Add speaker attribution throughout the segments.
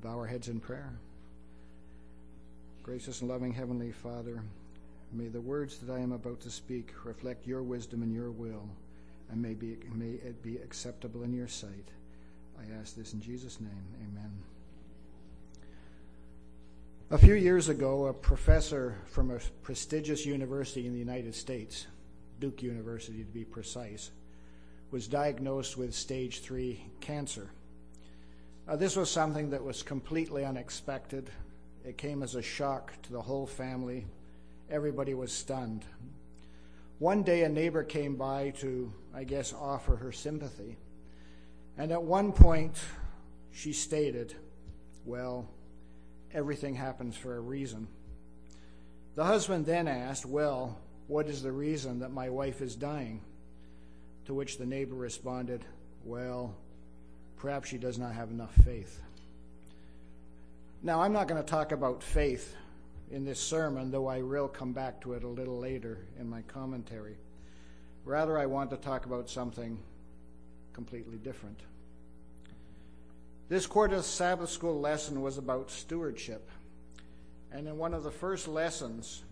Speaker 1: bow our heads in prayer? Gracious and loving Heavenly Father, may the words that I am about to speak reflect your wisdom and your will, and may, be, may it be acceptable in your sight. I ask this in Jesus' name. Amen. A few years ago, a professor from a prestigious university in the United States, Duke University to be precise, was diagnosed with stage three cancer. This was something that was completely unexpected. It came as a shock to the whole family. Everybody was stunned. One day, a neighbor came by to, I guess, offer her sympathy. And at one point, she stated, Well, everything happens for a reason. The husband then asked, Well, what is the reason that my wife is dying? To which the neighbor responded, Well, perhaps she does not have enough faith. Now, I'm not going to talk about faith in this sermon, though I will come back to it a little later in my commentary. Rather, I want to talk about something completely different. This quarter's Sabbath school lesson was about stewardship. And in one of the first lessons,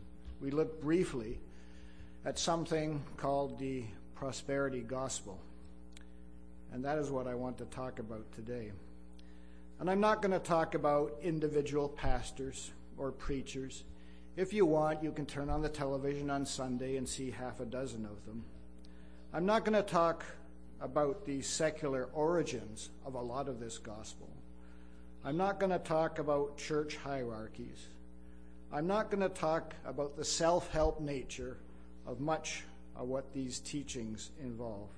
Speaker 1: we looked briefly at something called the prosperity gospel. And that is what I want to talk about today. And I'm not going to talk about individual pastors or preachers. If you want, you can turn on the television on Sunday and see half a dozen of them. I'm not going to talk about the secular origins of a lot of this gospel. I'm not going to talk about church hierarchies. I'm not going to talk about the self help nature of much of what these teachings involve.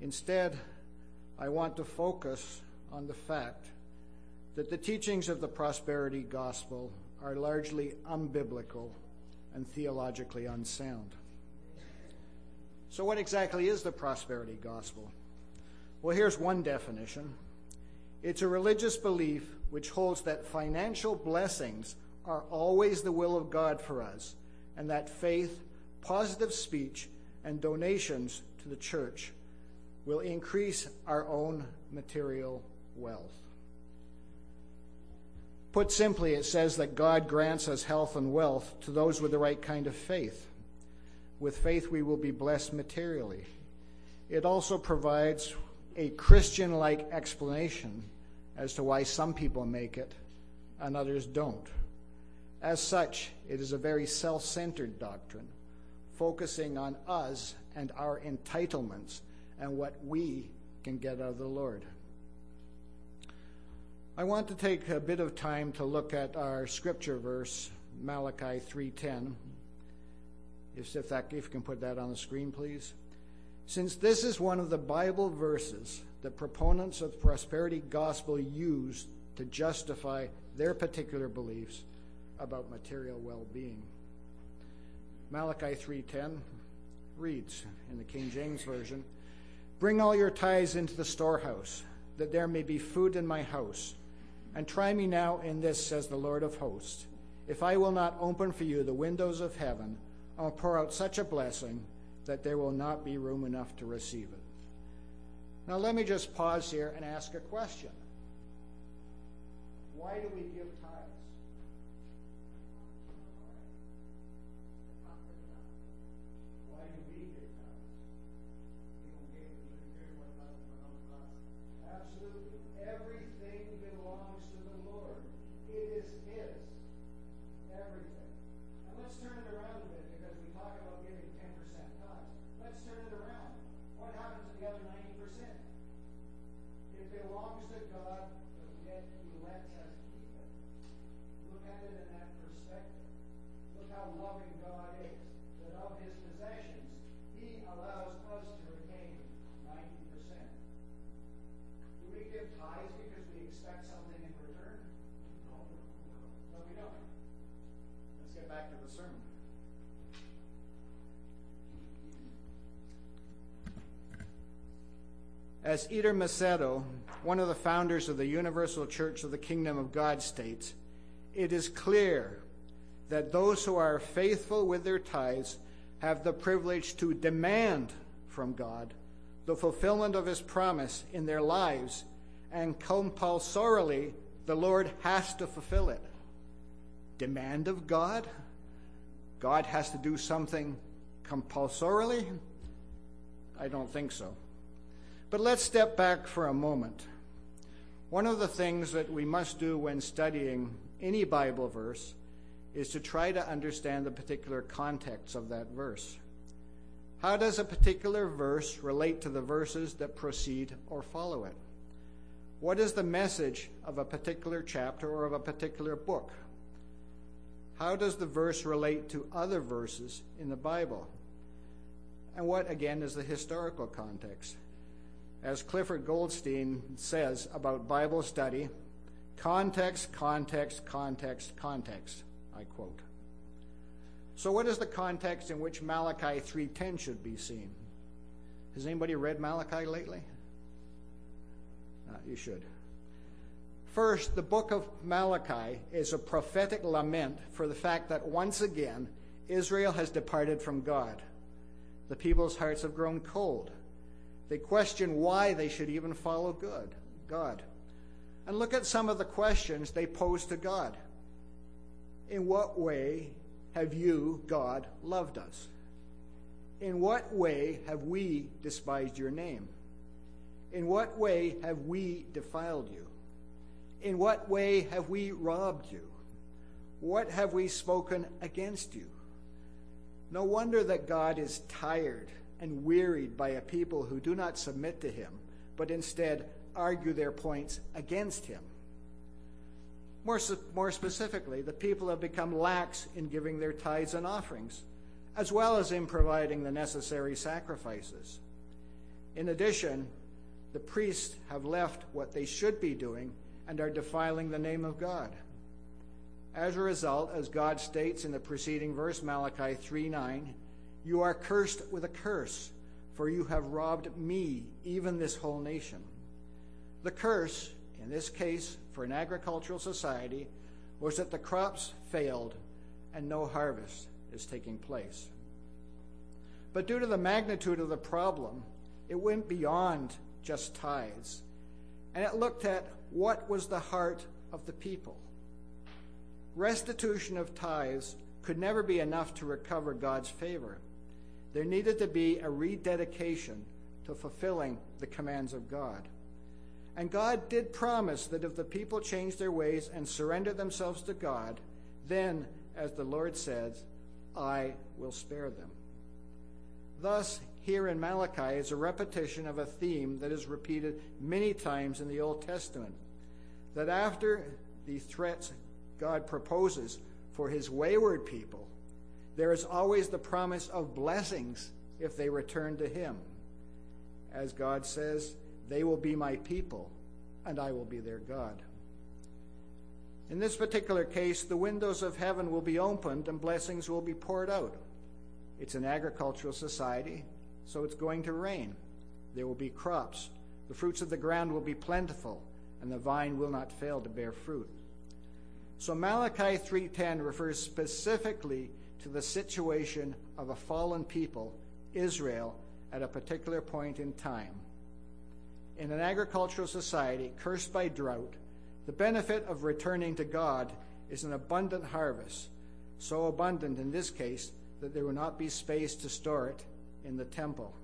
Speaker 1: Instead, I want to focus on the fact that the teachings of the prosperity gospel are largely unbiblical and theologically unsound. So, what exactly is the prosperity gospel? Well, here's one definition it's a religious belief which holds that financial blessings are always the will of God for us, and that faith, positive speech, and donations to the church will increase our own material wealth. Put simply, it says that God grants us health and wealth to those with the right kind of faith. With faith, we will be blessed materially. It also provides a Christian like explanation as to why some people make it and others don't. As such, it is a very self centered doctrine, focusing on us and our entitlements and what we can get out of the Lord. I want to take a bit of time to look at our scripture verse, Malachi 3:10. If, if, that, if you can put that on the screen, please. Since this is one of the Bible verses that proponents of the prosperity gospel use to justify their particular beliefs about material well-being. Malachi 3:10 reads in the King James version, "Bring all your tithes into the storehouse, that there may be food in my house, and try me now in this," says the Lord of hosts, "if I will not open for you the windows of heaven I'll pour out such a blessing that there will not be room enough to receive it. Now, let me just pause here and ask a question. Why do we give tithes? As Edir Macedo, one of the founders of the Universal Church of the Kingdom of God, states, it is clear that those who are faithful with their tithes have the privilege to demand from God the fulfillment of his promise in their lives and compulsorily The Lord has to fulfill it. Demand of God? God has to do something compulsorily? I don't think so. But let's step back for a moment. One of the things that we must do when studying any Bible verse is to try to understand the particular context of that verse. How does a particular verse relate to the verses that precede or follow it? What is the message of a particular chapter or of a particular book? How does the verse relate to other verses in the Bible? And what, again, is the historical context? As Clifford Goldstein says about Bible study, context, context, context, context. I quote. So what is the context in which Malachi 3:10 should be seen? Has anybody read Malachi lately? Uh, you should. First, the book of Malachi is a prophetic lament for the fact that once again Israel has departed from God. The people's hearts have grown cold. They question why they should even follow good, God. And look at some of the questions they pose to God. In what way have you, God, loved us? In what way have we despised your name? In what way have we defiled you? In what way have we robbed you? What have we spoken against you? No wonder that God is tired and wearied by a people who do not submit to him, but instead argue their points against him. More, more specifically, the people have become lax in giving their tithes and offerings, as well as in providing the necessary sacrifices. In addition, the priests have left what they should be doing and are defiling the name of God. As a result, as God states in the preceding verse, Malachi 3 9, you are cursed with a curse, for you have robbed me, even this whole nation. The curse, in this case for an agricultural society, was that the crops failed and no harvest is taking place. But due to the magnitude of the problem, it went beyond just tithes, and it looked at what was the heart of the people. Restitution of tithes could never be enough to recover God's favor. There needed to be a rededication to fulfilling the commands of God. And God did promise that if the people changed their ways and surrendered themselves to God, then, as the Lord says, I will spare them. Thus, here in Malachi is a repetition of a theme that is repeated many times in the Old Testament that after the threats God proposes for his wayward people, there is always the promise of blessings if they return to him. As God says, they will be my people, and I will be their God. In this particular case, the windows of heaven will be opened and blessings will be poured out. It's an agricultural society, so it's going to rain. There will be crops. The fruits of the ground will be plentiful and the vine will not fail to bear fruit. So Malachi 3:10 refers specifically to the situation of a fallen people, Israel, at a particular point in time. In an agricultural society cursed by drought, the benefit of returning to God is an abundant harvest, so abundant in this case that there will not be space to store it in the temple.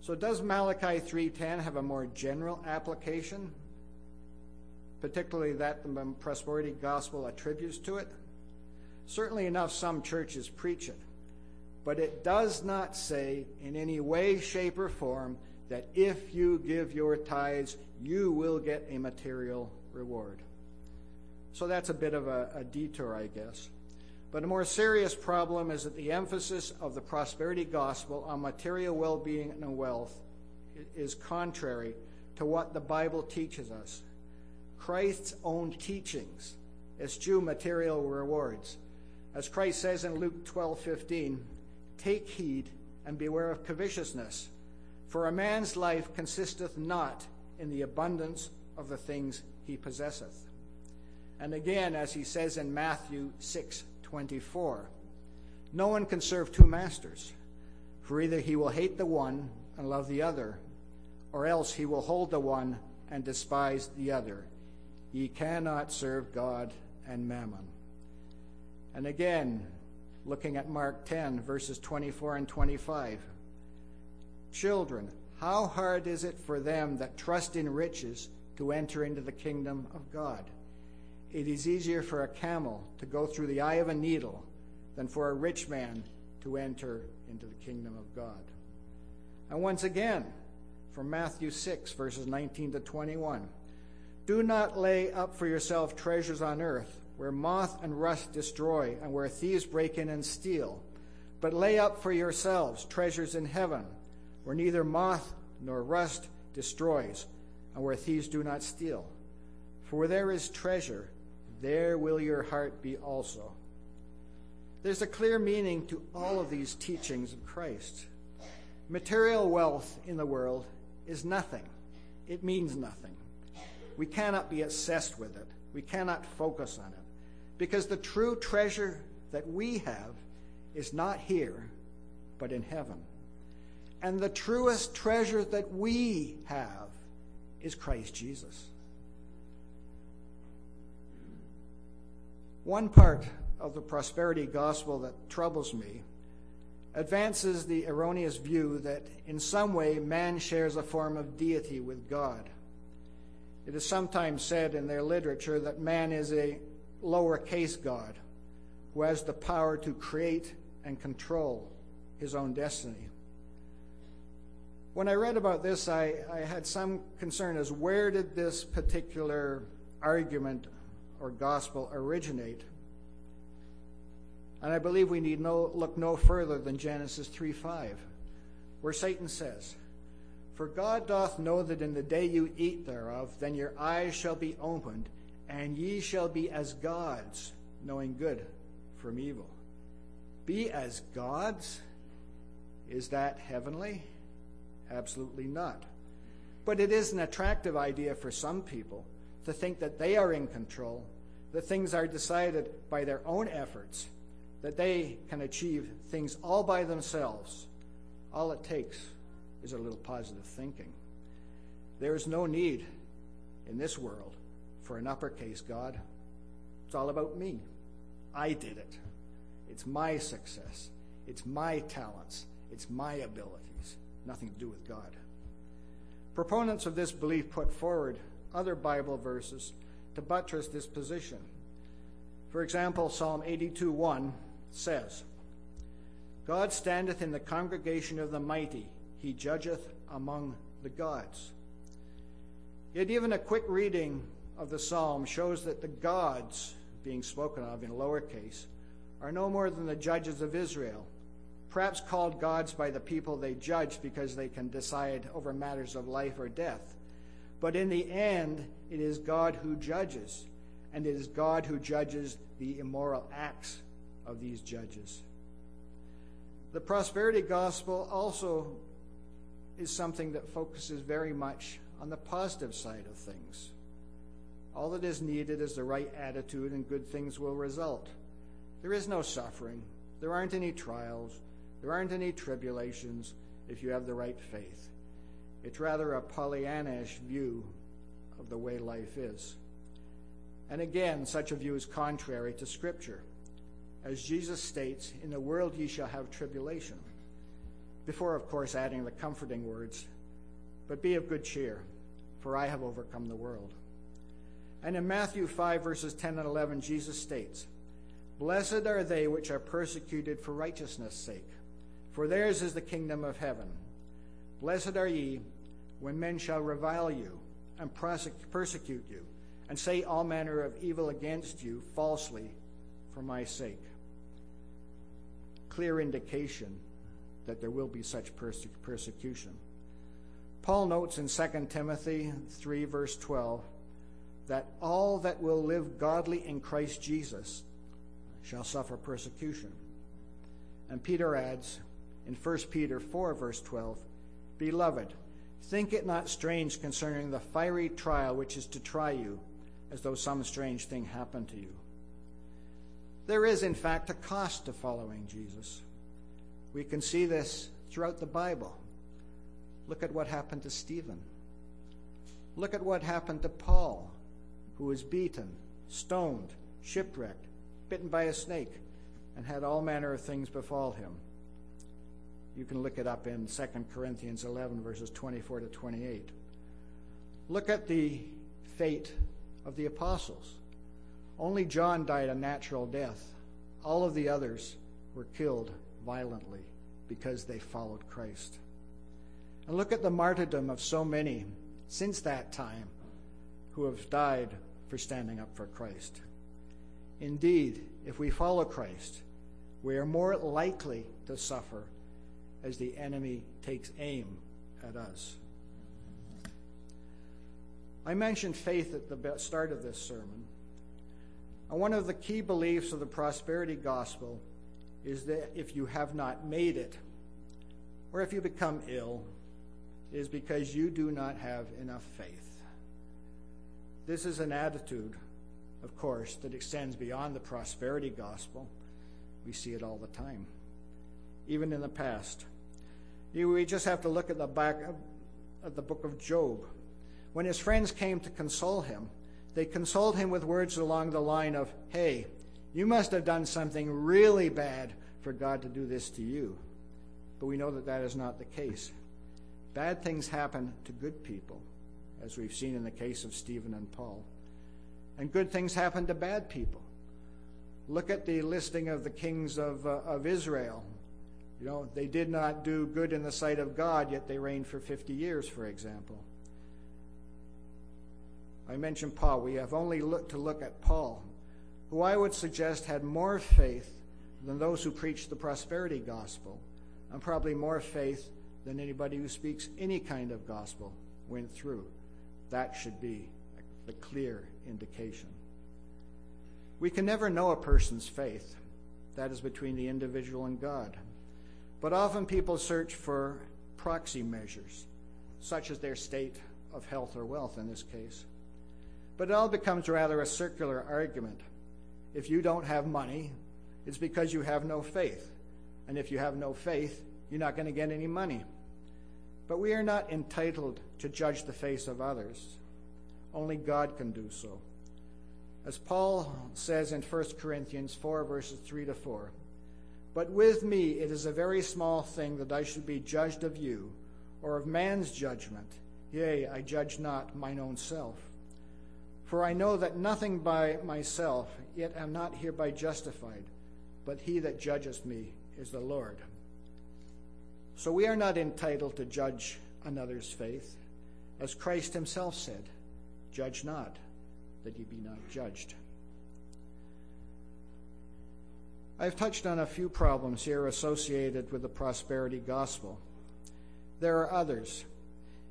Speaker 1: So does Malachi 3:10 have a more general application particularly that the prosperity gospel attributes to it. Certainly enough, some churches preach it. But it does not say in any way, shape, or form that if you give your tithes, you will get a material reward. So that's a bit of a, a detour, I guess. But a more serious problem is that the emphasis of the prosperity gospel on material well being and wealth is contrary to what the Bible teaches us. Christ's own teachings eschew material rewards. As Christ says in Luke 12:15, "Take heed and beware of covetousness, for a man's life consisteth not in the abundance of the things he possesseth." And again, as he says in Matthew 6:24, "No one can serve two masters, for either he will hate the one and love the other, or else he will hold the one and despise the other." Ye cannot serve God and mammon. And again, looking at Mark 10, verses 24 and 25. Children, how hard is it for them that trust in riches to enter into the kingdom of God? It is easier for a camel to go through the eye of a needle than for a rich man to enter into the kingdom of God. And once again, from Matthew 6, verses 19 to 21. Do not lay up for yourself treasures on earth, where moth and rust destroy, and where thieves break in and steal. But lay up for yourselves treasures in heaven, where neither moth nor rust destroys, and where thieves do not steal. For where there is treasure, there will your heart be also. There's a clear meaning to all of these teachings of Christ. Material wealth in the world is nothing, it means nothing. We cannot be obsessed with it, we cannot focus on it, because the true treasure that we have is not here, but in heaven. And the truest treasure that we have is Christ Jesus. One part of the prosperity gospel that troubles me advances the erroneous view that in some way man shares a form of deity with God. It is sometimes said in their literature that man is a lowercase God who has the power to create and control his own destiny. When I read about this, I, I had some concern as where did this particular argument or gospel originate? And I believe we need no, look no further than Genesis 3 5, where Satan says, For God doth know that in the day you eat thereof, then your eyes shall be opened, and ye shall be as gods, knowing good from evil. Be as gods? Is that heavenly? Absolutely not. But it is an attractive idea for some people to think that they are in control, that things are decided by their own efforts, that they can achieve things all by themselves. All it takes is a little positive thinking. There is no need in this world for an uppercase God. It's all about me. I did it. It's my success. It's my talents. It's my abilities. Nothing to do with God. Proponents of this belief put forward other Bible verses to buttress this position. For example, Psalm 82 1 says, God standeth in the congregation of the mighty, he judgeth among the gods. Yet, even a quick reading of the psalm shows that the gods, being spoken of in lowercase, are no more than the judges of Israel, perhaps called gods by the people they judge because they can decide over matters of life or death. But in the end, it is God who judges, and it is God who judges the immoral acts of these judges. The prosperity gospel also is something that focuses very much on the positive side of things. All that is needed is the right attitude, and good things will result. There is no suffering, there aren't any trials, there aren't any tribulations if you have the right faith. It's rather a Pollyannish view of the way life is. And again, such a view is contrary to Scripture. As Jesus states, In the world ye shall have tribulation. Before, of course, adding the comforting words, But be of good cheer, for I have overcome the world. And in Matthew 5, verses 10 and 11, Jesus states, Blessed are they which are persecuted for righteousness' sake, for theirs is the kingdom of heaven. Blessed are ye when men shall revile you and persecute you, and say all manner of evil against you falsely for my sake. Clear indication that there will be such perse- persecution. Paul notes in 2 Timothy 3, verse 12, that all that will live godly in Christ Jesus shall suffer persecution. And Peter adds in 1 Peter 4, verse 12, Beloved, think it not strange concerning the fiery trial which is to try you, as though some strange thing happened to you. There is, in fact, a cost to following Jesus. We can see this throughout the Bible. Look at what happened to Stephen. Look at what happened to Paul, who was beaten, stoned, shipwrecked, bitten by a snake, and had all manner of things befall him. You can look it up in 2 Corinthians 11, verses 24 to 28. Look at the fate of the apostles. Only John died a natural death. All of the others were killed violently because they followed Christ. And look at the martyrdom of so many since that time who have died for standing up for Christ. Indeed, if we follow Christ, we are more likely to suffer as the enemy takes aim at us. I mentioned faith at the start of this sermon. And one of the key beliefs of the prosperity gospel is that if you have not made it, or if you become ill, is because you do not have enough faith. This is an attitude, of course, that extends beyond the prosperity gospel. We see it all the time, even in the past. We just have to look at the back of the book of Job. When his friends came to console him, they consoled him with words along the line of, Hey, you must have done something really bad for God to do this to you. But we know that that is not the case. Bad things happen to good people, as we've seen in the case of Stephen and Paul. And good things happen to bad people. Look at the listing of the kings of, uh, of Israel. You know, they did not do good in the sight of God, yet they reigned for 50 years, for example. I mentioned Paul. We have only looked to look at Paul, who I would suggest had more faith than those who preach the prosperity gospel, and probably more faith than anybody who speaks any kind of gospel went through. That should be the clear indication. We can never know a person's faith. That is between the individual and God. But often people search for proxy measures, such as their state of health or wealth in this case. But it all becomes rather a circular argument. If you don't have money, it's because you have no faith. And if you have no faith, you're not going to get any money. But we are not entitled to judge the face of others. Only God can do so. As Paul says in 1 Corinthians 4, verses 3 to 4 But with me it is a very small thing that I should be judged of you, or of man's judgment. Yea, I judge not mine own self. For I know that nothing by myself, yet am not hereby justified, but he that judgeth me is the Lord. So we are not entitled to judge another's faith. As Christ himself said, Judge not, that ye be not judged. I've touched on a few problems here associated with the prosperity gospel. There are others.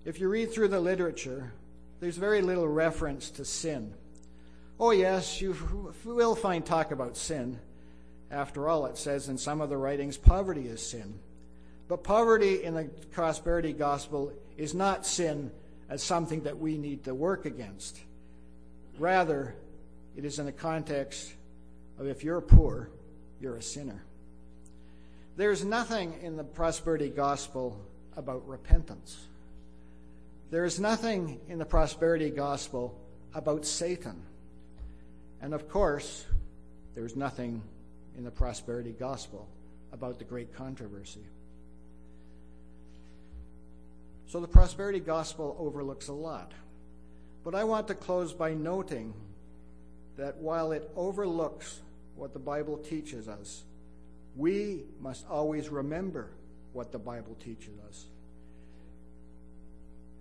Speaker 1: If you read through the literature, there's very little reference to sin. Oh, yes, you will find talk about sin. After all, it says in some of the writings, poverty is sin. But poverty in the prosperity gospel is not sin as something that we need to work against. Rather, it is in the context of if you're poor, you're a sinner. There's nothing in the prosperity gospel about repentance. There is nothing in the prosperity gospel about Satan. And of course, there's nothing in the prosperity gospel about the great controversy. So the prosperity gospel overlooks a lot. But I want to close by noting that while it overlooks what the Bible teaches us, we must always remember what the Bible teaches us.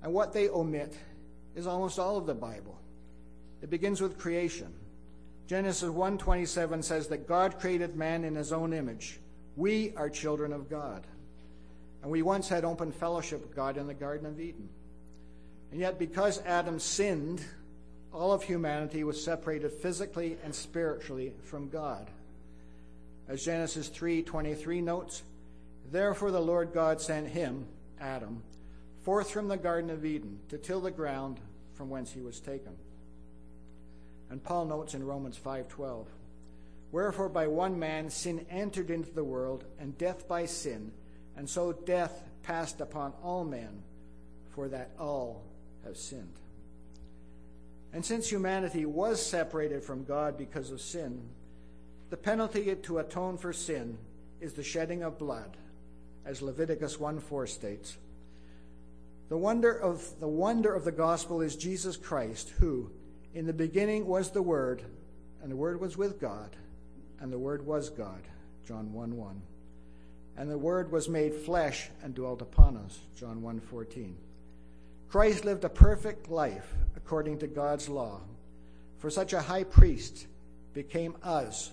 Speaker 1: And what they omit is almost all of the Bible. It begins with creation. Genesis 1:27 says that God created man in his own image. We are children of God. And we once had open fellowship with God in the Garden of Eden. And yet because Adam sinned, all of humanity was separated physically and spiritually from God. As Genesis 3:23 notes, therefore the Lord God sent him, Adam, forth from the Garden of Eden to till the ground from whence he was taken. And Paul notes in Romans 5:12, Wherefore by one man sin entered into the world, and death by sin, and so death passed upon all men, for that all have sinned. And since humanity was separated from God because of sin, the penalty to atone for sin is the shedding of blood, as Leviticus 1:4 states. The wonder of the wonder of the gospel is Jesus Christ, who in the beginning was the word, and the word was with God, and the word was God. John 1 1. And the word was made flesh and dwelt upon us. John 1:14 Christ lived a perfect life according to God's law. For such a high priest became us,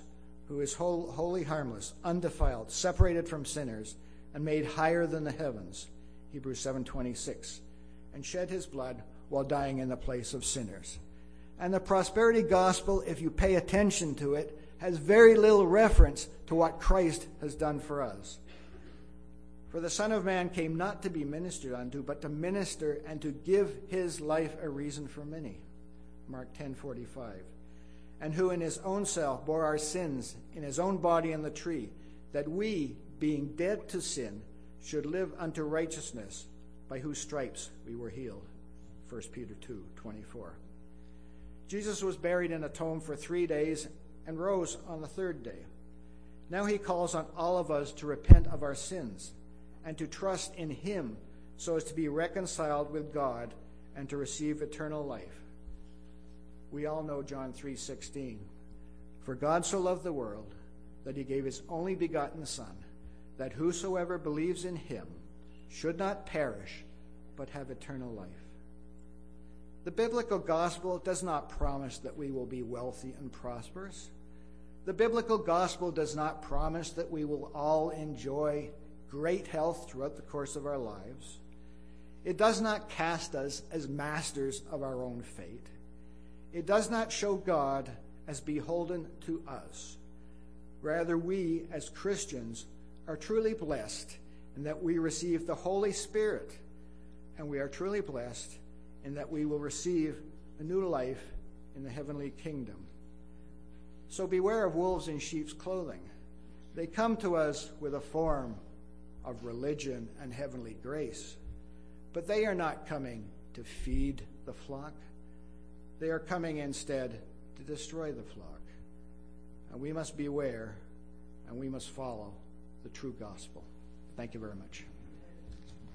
Speaker 1: who is wholly harmless, undefiled, separated from sinners, and made higher than the heavens. Hebrews 7:26, and shed his blood while dying in the place of sinners. And the prosperity gospel, if you pay attention to it, has very little reference to what Christ has done for us. For the Son of Man came not to be ministered unto, but to minister and to give his life a reason for many. Mark 10:45. And who in his own self bore our sins in his own body on the tree, that we, being dead to sin, should live unto righteousness, by whose stripes we were healed. 1 Peter 2:24. Jesus was buried in a tomb for 3 days and rose on the third day. Now he calls on all of us to repent of our sins and to trust in him so as to be reconciled with God and to receive eternal life. We all know John 3:16. For God so loved the world that he gave his only begotten son that whosoever believes in him should not perish but have eternal life. The biblical gospel does not promise that we will be wealthy and prosperous. The biblical gospel does not promise that we will all enjoy great health throughout the course of our lives. It does not cast us as masters of our own fate. It does not show God as beholden to us. Rather, we as Christians are truly blessed in that we receive the Holy Spirit, and we are truly blessed in that we will receive a new life in the heavenly kingdom. So beware of wolves in sheep's clothing. They come to us with a form of religion and heavenly grace. But they are not coming to feed the flock, they are coming instead to destroy the flock. And we must beware and we must follow the true gospel. Thank you very much.